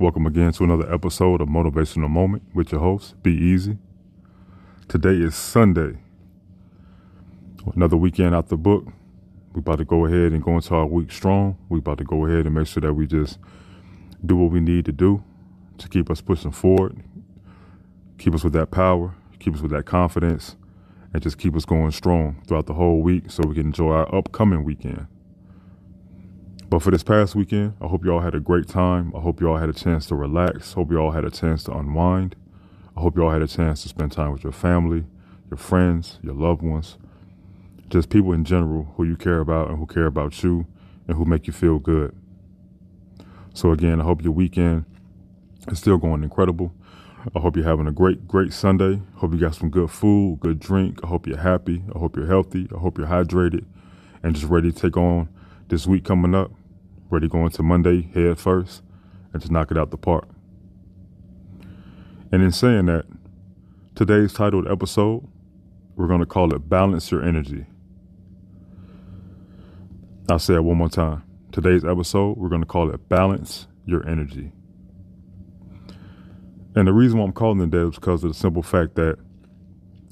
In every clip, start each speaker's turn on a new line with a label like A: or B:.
A: Welcome again to another episode of Motivational Moment with your host, Be Easy. Today is Sunday. Another weekend out the book. We about to go ahead and go into our week strong. We about to go ahead and make sure that we just do what we need to do to keep us pushing forward, keep us with that power, keep us with that confidence, and just keep us going strong throughout the whole week so we can enjoy our upcoming weekend. But for this past weekend, I hope you all had a great time. I hope you all had a chance to relax. Hope you all had a chance to unwind. I hope you all had a chance to spend time with your family, your friends, your loved ones, just people in general who you care about and who care about you and who make you feel good. So again, I hope your weekend is still going incredible. I hope you're having a great, great Sunday. Hope you got some good food, good drink. I hope you're happy. I hope you're healthy. I hope you're hydrated and just ready to take on this week coming up ready going to Monday head first and just knock it out the park. And in saying that, today's titled episode, we're going to call it Balance Your Energy. I'll say it one more time. Today's episode, we're going to call it Balance Your Energy. And the reason why I'm calling it that is because of the simple fact that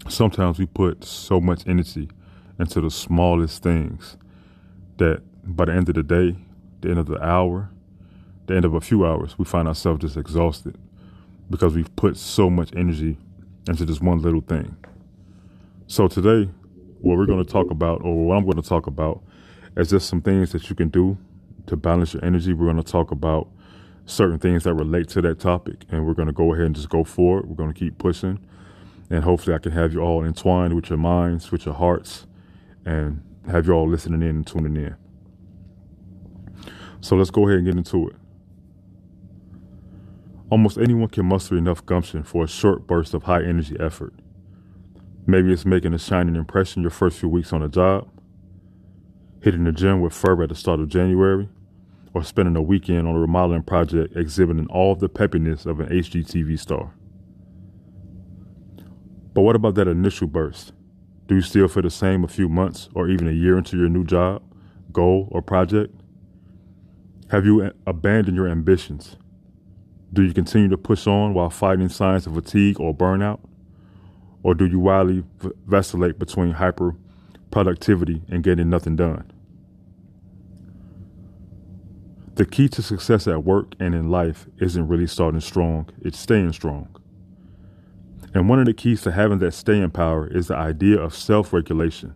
A: sometimes we put so much energy into the smallest things that by the end of the day, the end of the hour, the end of a few hours, we find ourselves just exhausted because we've put so much energy into just one little thing. So today, what we're going to talk about, or what I'm going to talk about, is just some things that you can do to balance your energy. We're going to talk about certain things that relate to that topic, and we're going to go ahead and just go forward. We're going to keep pushing, and hopefully, I can have you all entwined with your minds, with your hearts, and have you all listening in and tuning in. So let's go ahead and get into it. Almost anyone can muster enough gumption for a short burst of high energy effort. Maybe it's making a shining impression your first few weeks on a job, hitting the gym with fervor at the start of January, or spending a weekend on a remodeling project exhibiting all the peppiness of an HGTV star. But what about that initial burst? Do you still feel the same a few months or even a year into your new job, goal, or project? Have you abandoned your ambitions? Do you continue to push on while fighting signs of fatigue or burnout? Or do you wildly vacillate between hyper productivity and getting nothing done? The key to success at work and in life isn't really starting strong, it's staying strong. And one of the keys to having that staying power is the idea of self regulation.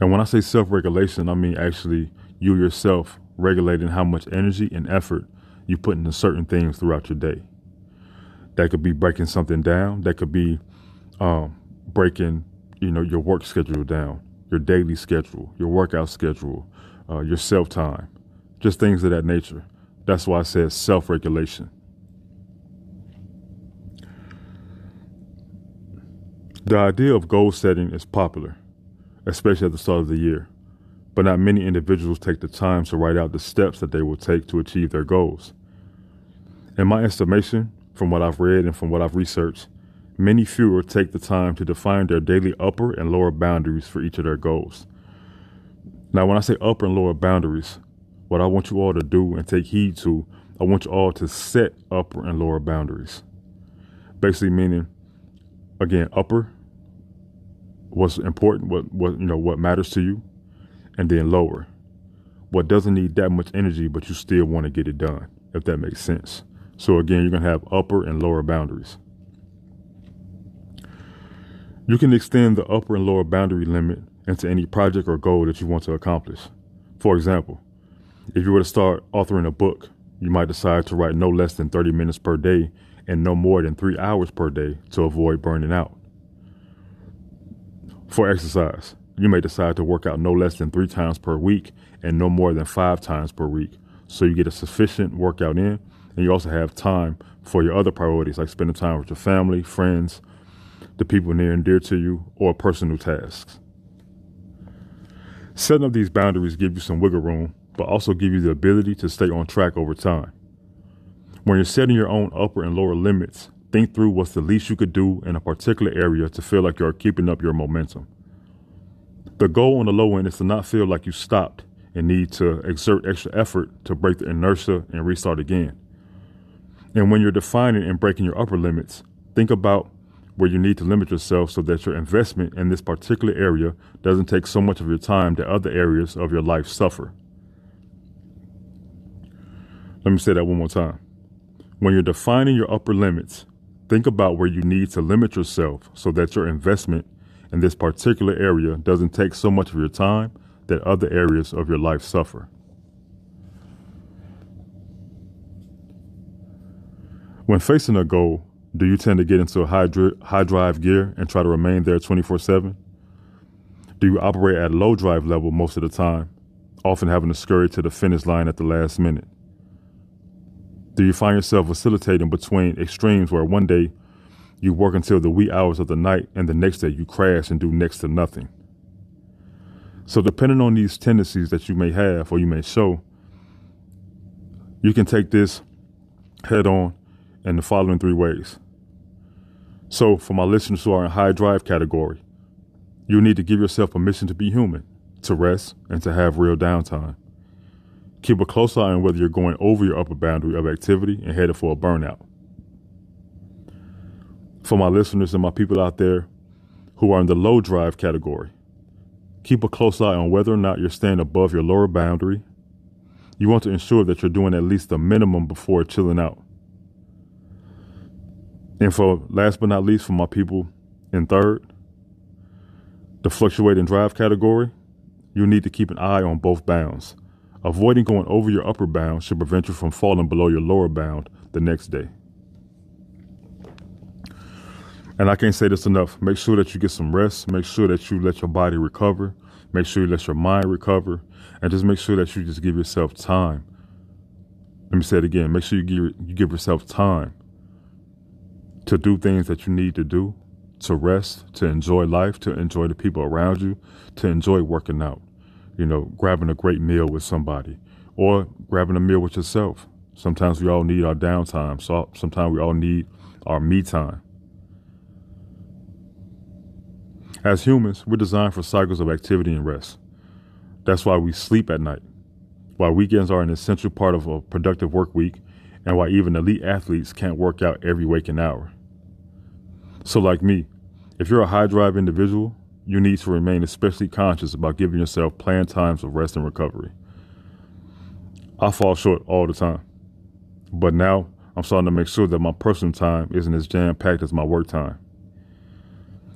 A: And when I say self regulation, I mean actually you yourself regulating how much energy and effort you put into certain things throughout your day. That could be breaking something down. That could be um, breaking, you know, your work schedule down, your daily schedule, your workout schedule, uh, your self time, just things of that nature. That's why I said self regulation. The idea of goal setting is popular, especially at the start of the year but not many individuals take the time to write out the steps that they will take to achieve their goals. In my estimation, from what I've read and from what I've researched, many fewer take the time to define their daily upper and lower boundaries for each of their goals. Now, when I say upper and lower boundaries, what I want you all to do and take heed to, I want you all to set upper and lower boundaries. Basically, meaning, again, upper, what's important, what, what you know, what matters to you, and then lower. What doesn't need that much energy, but you still want to get it done, if that makes sense. So again, you're going to have upper and lower boundaries. You can extend the upper and lower boundary limit into any project or goal that you want to accomplish. For example, if you were to start authoring a book, you might decide to write no less than 30 minutes per day and no more than three hours per day to avoid burning out. For exercise, you may decide to work out no less than three times per week and no more than five times per week so you get a sufficient workout in and you also have time for your other priorities like spending time with your family, friends, the people near and dear to you, or personal tasks. Setting up these boundaries give you some wiggle room, but also give you the ability to stay on track over time. When you're setting your own upper and lower limits, think through what's the least you could do in a particular area to feel like you're keeping up your momentum. The goal on the low end is to not feel like you stopped and need to exert extra effort to break the inertia and restart again. And when you're defining and breaking your upper limits, think about where you need to limit yourself so that your investment in this particular area doesn't take so much of your time that other areas of your life suffer. Let me say that one more time. When you're defining your upper limits, think about where you need to limit yourself so that your investment in this particular area doesn't take so much of your time that other areas of your life suffer. When facing a goal, do you tend to get into a high, dri- high drive gear and try to remain there 24 7? Do you operate at low drive level most of the time, often having to scurry to the finish line at the last minute? Do you find yourself facilitating between extremes where one day you work until the wee hours of the night and the next day you crash and do next to nothing? So, depending on these tendencies that you may have or you may show, you can take this head on in the following three ways. So, for my listeners who are in high drive category, you need to give yourself permission to be human, to rest, and to have real downtime. Keep a close eye on whether you're going over your upper boundary of activity and headed for a burnout. For my listeners and my people out there who are in the low drive category, keep a close eye on whether or not you're staying above your lower boundary. You want to ensure that you're doing at least the minimum before chilling out. And for last but not least, for my people in third, the fluctuating drive category, you need to keep an eye on both bounds. Avoiding going over your upper bound should prevent you from falling below your lower bound the next day. And I can't say this enough. Make sure that you get some rest. Make sure that you let your body recover. Make sure you let your mind recover. And just make sure that you just give yourself time. Let me say it again. Make sure you give, you give yourself time to do things that you need to do, to rest, to enjoy life, to enjoy the people around you, to enjoy working out, you know, grabbing a great meal with somebody or grabbing a meal with yourself. Sometimes we all need our downtime. So sometimes we all need our me time. As humans, we're designed for cycles of activity and rest. That's why we sleep at night, why weekends are an essential part of a productive work week, and why even elite athletes can't work out every waking hour. So, like me, if you're a high drive individual, you need to remain especially conscious about giving yourself planned times of rest and recovery. I fall short all the time, but now I'm starting to make sure that my personal time isn't as jam packed as my work time.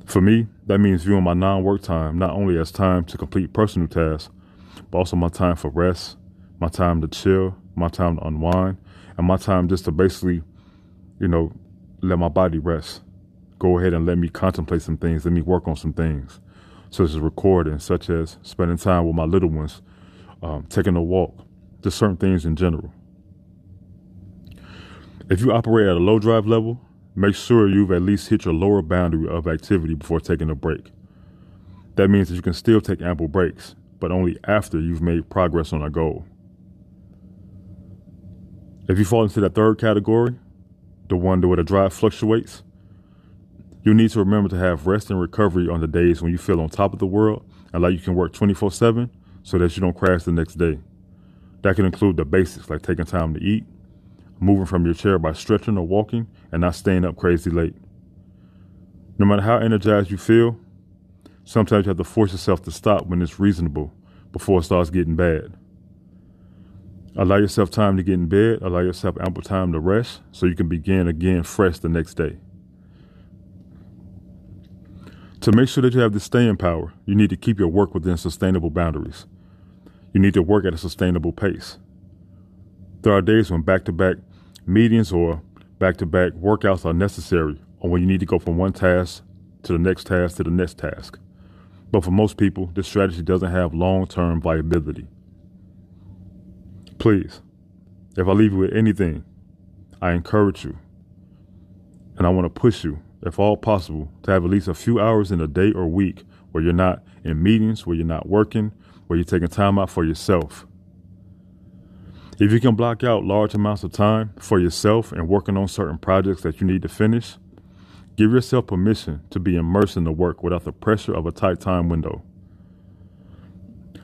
A: For me, that means viewing my non work time not only as time to complete personal tasks, but also my time for rest, my time to chill, my time to unwind, and my time just to basically, you know, let my body rest go ahead and let me contemplate some things, let me work on some things, such as recording, such as spending time with my little ones, um, taking a walk, just certain things in general. If you operate at a low drive level, make sure you've at least hit your lower boundary of activity before taking a break. That means that you can still take ample breaks, but only after you've made progress on a goal. If you fall into that third category, the one where the drive fluctuates, you need to remember to have rest and recovery on the days when you feel on top of the world and like you can work 24 7 so that you don't crash the next day. That can include the basics like taking time to eat, moving from your chair by stretching or walking, and not staying up crazy late. No matter how energized you feel, sometimes you have to force yourself to stop when it's reasonable before it starts getting bad. Allow yourself time to get in bed, allow yourself ample time to rest so you can begin again fresh the next day. To make sure that you have the staying power, you need to keep your work within sustainable boundaries. You need to work at a sustainable pace. There are days when back to back meetings or back to back workouts are necessary, or when you need to go from one task to the next task to the next task. But for most people, this strategy doesn't have long term viability. Please, if I leave you with anything, I encourage you and I want to push you, if all possible, to have at least a few hours in a day or week where you're not in meetings, where you're not working, where you're taking time out for yourself. If you can block out large amounts of time for yourself and working on certain projects that you need to finish, give yourself permission to be immersed in the work without the pressure of a tight time window.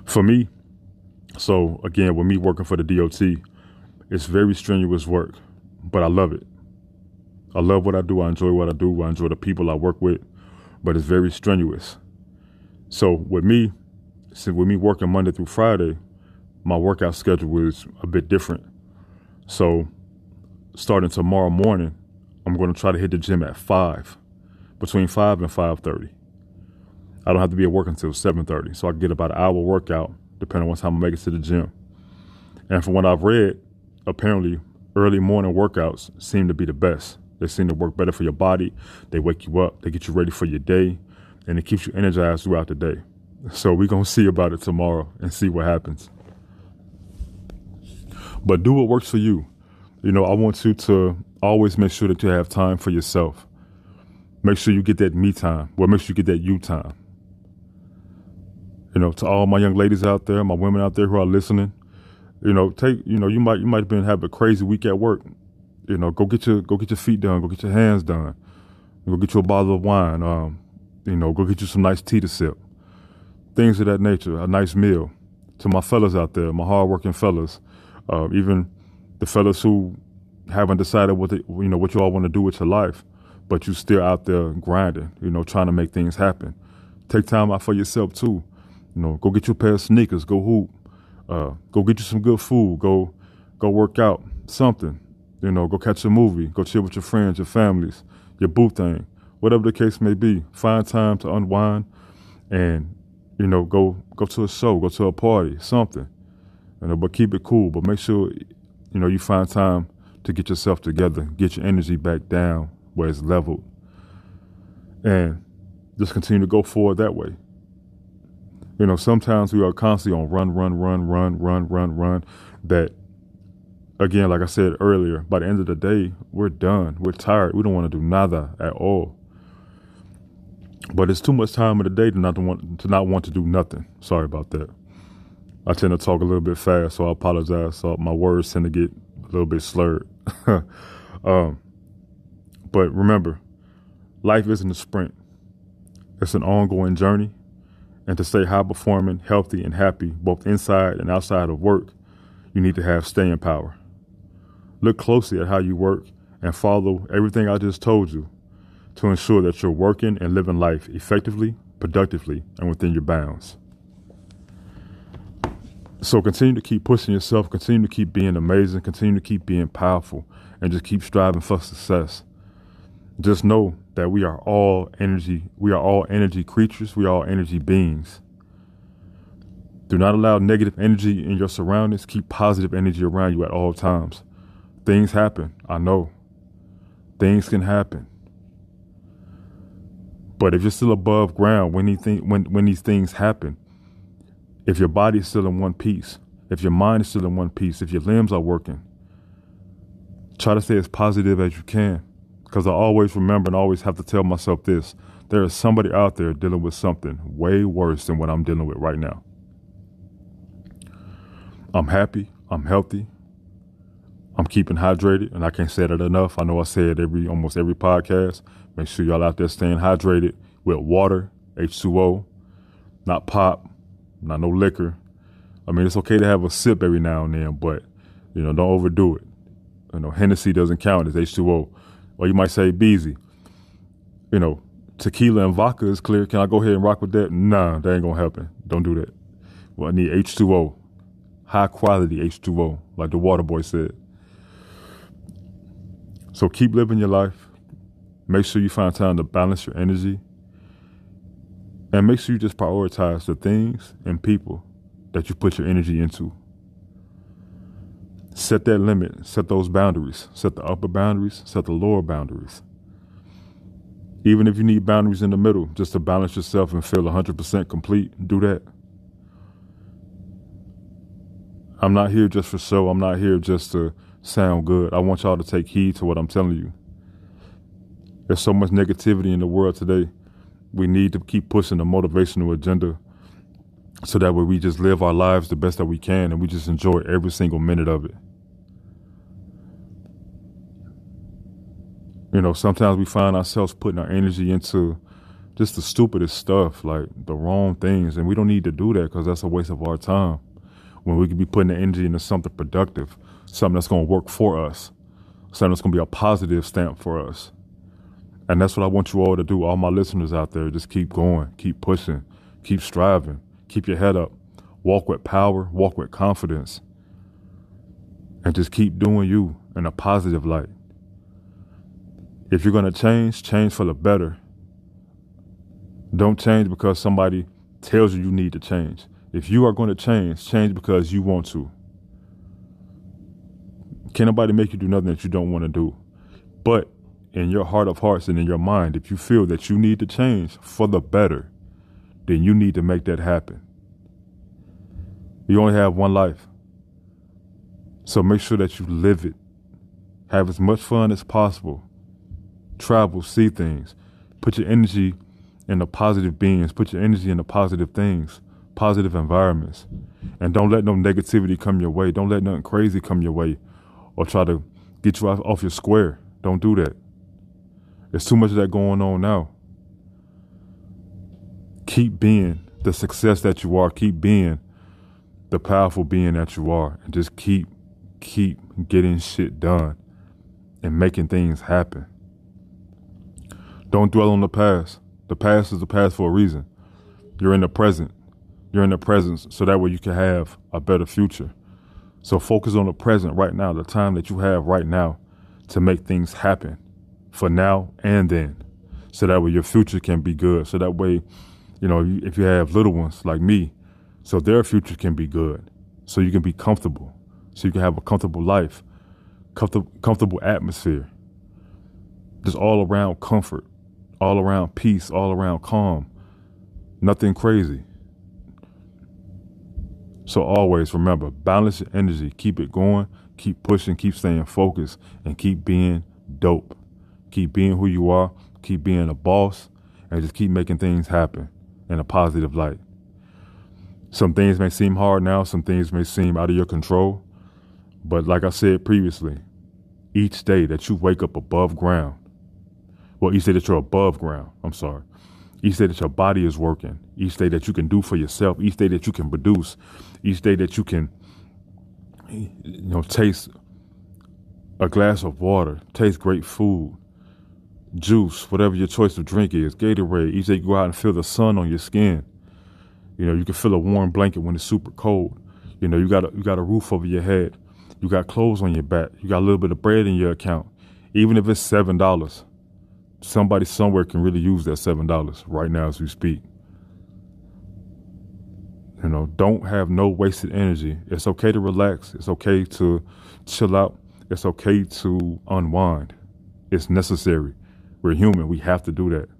A: For me, so again, with me working for the DOT, it's very strenuous work, but I love it. I love what I do. I enjoy what I do. I enjoy the people I work with, but it's very strenuous. So with me, with me working Monday through Friday, my workout schedule was a bit different. So starting tomorrow morning, I'm going to try to hit the gym at five, between five and five thirty. I don't have to be at work until seven thirty, so I get about an hour workout, depending on what time I make it to the gym. And from what I've read, apparently early morning workouts seem to be the best. They seem to work better for your body. They wake you up. They get you ready for your day, and it keeps you energized throughout the day. So we're gonna see about it tomorrow and see what happens. But do what works for you. You know, I want you to always make sure that you have time for yourself. Make sure you get that me time. Well, make sure you get that you time. You know, to all my young ladies out there, my women out there who are listening, you know, take you know, you might you might have been having a crazy week at work. You know, go get your go get your feet done, go get your hands done, go get you a bottle of wine. Um, you know, go get you some nice tea to sip. Things of that nature, a nice meal. To my fellas out there, my hardworking fellas, uh, even the fellas who haven't decided what they, you know what you all want to do with your life, but you still out there grinding, you know, trying to make things happen. Take time out for yourself too. You know, go get you a pair of sneakers, go hoop, uh, go get you some good food, go go work out, something. You know, go catch a movie, go chill with your friends, your families, your boo thing, whatever the case may be. Find time to unwind and you know go go to a show, go to a party, something. You know, but keep it cool. But make sure you know you find time to get yourself together, get your energy back down where it's leveled, and just continue to go forward that way. You know, sometimes we are constantly on run, run, run, run, run, run, run. That again, like I said earlier, by the end of the day, we're done. We're tired. We don't want to do nada at all. But it's too much time of the day to not want to not want to do nothing. Sorry about that. I tend to talk a little bit fast, so I apologize. So my words tend to get a little bit slurred. um, but remember, life isn't a sprint. It's an ongoing journey. And to stay high performing, healthy, and happy, both inside and outside of work, you need to have staying power. Look closely at how you work and follow everything I just told you to ensure that you're working and living life effectively, productively, and within your bounds. So continue to keep pushing yourself, continue to keep being amazing, continue to keep being powerful, and just keep striving for success. Just know that we are all energy, we are all energy creatures, we are all energy beings. Do not allow negative energy in your surroundings. Keep positive energy around you at all times. Things happen. I know. Things can happen. But if you're still above ground when, when, when these things happen, if your body is still in one piece, if your mind is still in one piece, if your limbs are working, try to stay as positive as you can. Because I always remember and always have to tell myself this there is somebody out there dealing with something way worse than what I'm dealing with right now. I'm happy, I'm healthy, I'm keeping hydrated, and I can't say that enough. I know I say it every almost every podcast. Make sure y'all out there staying hydrated with water, H2O, not pop, not no liquor. I mean, it's okay to have a sip every now and then, but you know, don't overdo it. You know, Hennessy doesn't count as H2O. Or you might say Beezy. You know, tequila and vodka is clear. Can I go ahead and rock with that? Nah, that ain't gonna happen. Don't do that. Well, I need H2O, high quality H2O, like the water boy said. So keep living your life. Make sure you find time to balance your energy And make sure you just prioritize the things and people that you put your energy into. Set that limit, set those boundaries, set the upper boundaries, set the lower boundaries. Even if you need boundaries in the middle just to balance yourself and feel 100% complete, do that. I'm not here just for show. I'm not here just to sound good. I want y'all to take heed to what I'm telling you. There's so much negativity in the world today. We need to keep pushing the motivational agenda so that way we just live our lives the best that we can and we just enjoy every single minute of it. You know, sometimes we find ourselves putting our energy into just the stupidest stuff, like the wrong things, and we don't need to do that because that's a waste of our time. When we could be putting the energy into something productive, something that's going to work for us, something that's going to be a positive stamp for us. And that's what I want you all to do, all my listeners out there. Just keep going, keep pushing, keep striving, keep your head up, walk with power, walk with confidence, and just keep doing you in a positive light. If you're going to change, change for the better. Don't change because somebody tells you you need to change. If you are going to change, change because you want to. Can nobody make you do nothing that you don't want to do? But in your heart of hearts and in your mind, if you feel that you need to change for the better, then you need to make that happen. You only have one life. So make sure that you live it. Have as much fun as possible travel, see things. Put your energy in the positive beings. Put your energy in the positive things, positive environments. And don't let no negativity come your way. Don't let nothing crazy come your way or try to get you off your square. Don't do that. There's too much of that going on now. Keep being the success that you are. Keep being the powerful being that you are. And just keep, keep getting shit done and making things happen. Don't dwell on the past. The past is the past for a reason. You're in the present. You're in the present so that way you can have a better future. So focus on the present right now, the time that you have right now to make things happen for now and then. So that way your future can be good. So that way, you know, if you have little ones like me, so their future can be good. So you can be comfortable. So you can have a comfortable life, comfortable, comfortable atmosphere, just all around comfort all around peace, all around calm. Nothing crazy. So always remember, balance your energy, keep it going, keep pushing, keep staying focused, and keep being dope. Keep being who you are, keep being a boss, and just keep making things happen in a positive light. Some things may seem hard now, some things may seem out of your control, but like I said previously, each day that you wake up above ground, well, each day that you're above ground. I'm sorry. Each day that your body is working. Each day that you can do for yourself. Each day that you can produce. Each day that you can, you know, taste a glass of water, taste great food, juice, whatever your choice of drink is, Gatorade. Each day you go out and feel the sun on your skin. You know, you can feel a warm blanket when it's super cold. You know, you got a, you got a roof over your head. You got clothes on your back. You got a little bit of bread in your account, even if it's seven dollars somebody somewhere can really use that seven dollars right now as we speak. You know, don't have no wasted energy. It's okay to relax. It's okay to chill out. It's okay to unwind. It's necessary. We're human. We have to do that.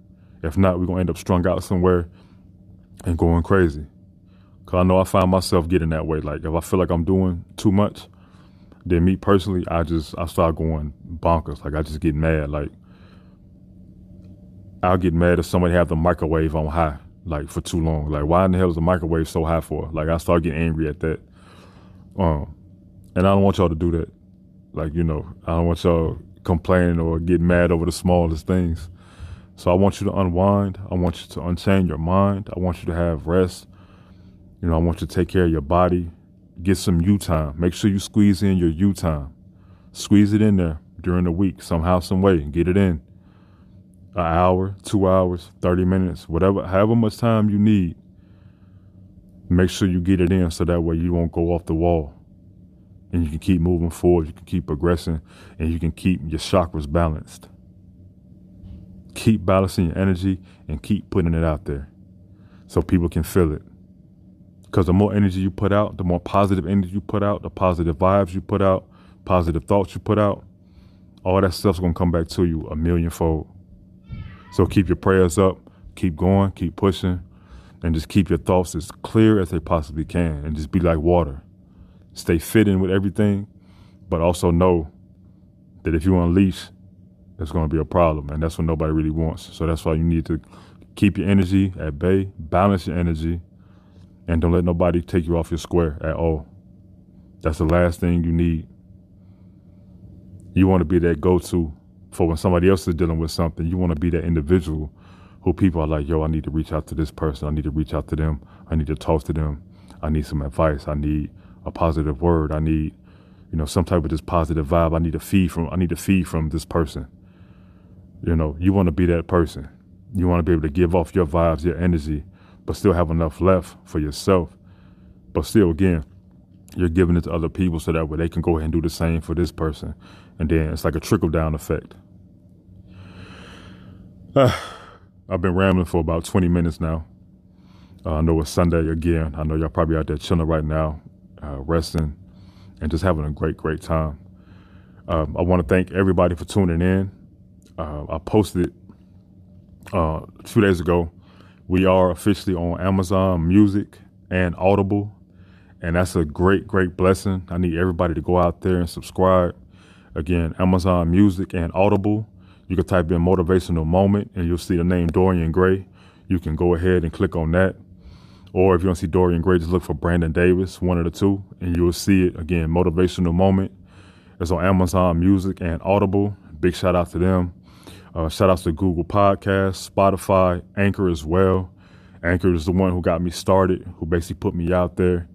A: If not, we're gonna end up strung out somewhere and going crazy. Cause I know I find myself getting that way. Like if I feel like I'm doing too much, then me personally, I just I start going bonkers. Like I just get mad. Like I'll get mad if somebody have the microwave on high, like for too long. Like, why in the hell is the microwave so high for? Like, I start getting angry at that. Um, and I don't want y'all to do that. Like, you know, I don't want y'all complaining or get mad over the smallest things. So I want you to unwind. I want you to unchain your mind. I want you to have rest. You know, I want you to take care of your body. Get some you time. Make sure you squeeze in your you time. Squeeze it in there during the week, somehow, some way. Get it in an hour, two hours, 30 minutes, whatever, however much time you need. Make sure you get it in so that way you won't go off the wall. And you can keep moving forward, you can keep progressing, and you can keep your chakras balanced. Keep balancing your energy and keep putting it out there. so people can feel it. Because the more energy you put out, the more positive energy you put out, the positive vibes you put out, positive thoughts you put out, all that stuff's gonna come back to you a millionfold. So keep your prayers up, keep going, keep pushing, and just keep your thoughts as clear as they possibly can, and just be like water. Stay fitting with everything, but also know that if you unleash, it's going to be a problem, and that's what nobody really wants. So that's why you need to keep your energy at bay, balance your energy, and don't let nobody take you off your square at all. That's the last thing you need. You want to be that go-to for when somebody else is dealing with something. You want to be that individual who people are like, yo, I need to reach out to this person. I need to reach out to them. I need to talk to them. I need some advice. I need a positive word. I need, you know, some type of this positive vibe. I need to feed from. I need to feed from this person. You know, you want to be that person. You want to be able to give off your vibes, your energy, but still have enough left for yourself. But still, again, you're giving it to other people so that way they can go ahead and do the same for this person. And then it's like a trickle down effect. Uh, I've been rambling for about 20 minutes now. Uh, I know it's Sunday again. I know y'all probably out there chilling right now, uh, resting, and just having a great, great time. Um, I want to thank everybody for tuning in uh, I posted uh, two days ago. We are officially on Amazon Music and Audible, and that's a great, great blessing. I need everybody to go out there and subscribe. Again, Amazon Music and Audible. You can type in motivational moment, and you'll see the name Dorian Gray. You can go ahead and click on that. Or if you don't see Dorian Gray, just look for Brandon Davis, one of the two, and you'll see it. Again, motivational moment. It's on Amazon Music and Audible. Big shout out to them. Uh, shout outs to Google Podcasts, Spotify, Anchor as well. Anchor is the one who got me started, who basically put me out there.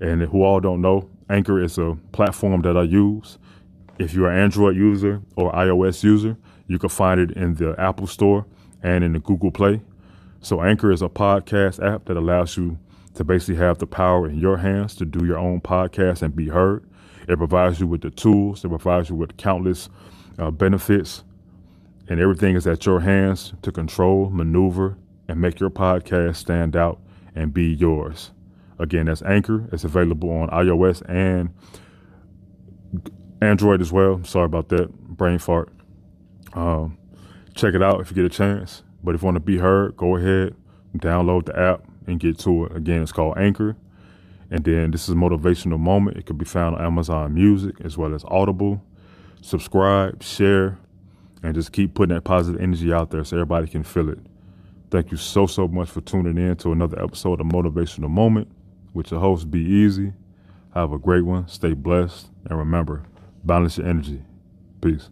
A: And who all don't know, Anchor is a platform that I use. If you're an Android user or iOS user, you can find it in the Apple Store and in the Google Play. So Anchor is a podcast app that allows you to basically have the power in your hands to do your own podcast and be heard. It provides you with the tools, it provides you with countless uh, benefits and everything is at your hands to control, maneuver, and make your podcast stand out and be yours. Again, that's Anchor. It's available on iOS and Android as well. Sorry about that brain fart. Um, check it out if you get a chance. But if you want to be heard, go ahead, download the app, and get to it. Again, it's called Anchor. And then this is motivational moment. It could be found on Amazon Music as well as Audible. Subscribe, share, and just keep putting that positive energy out there so everybody can feel it. Thank you so, so much for tuning in to another episode of Motivational Moment with your host, Be Easy. Have a great one, stay blessed, and remember, balance your energy. Peace.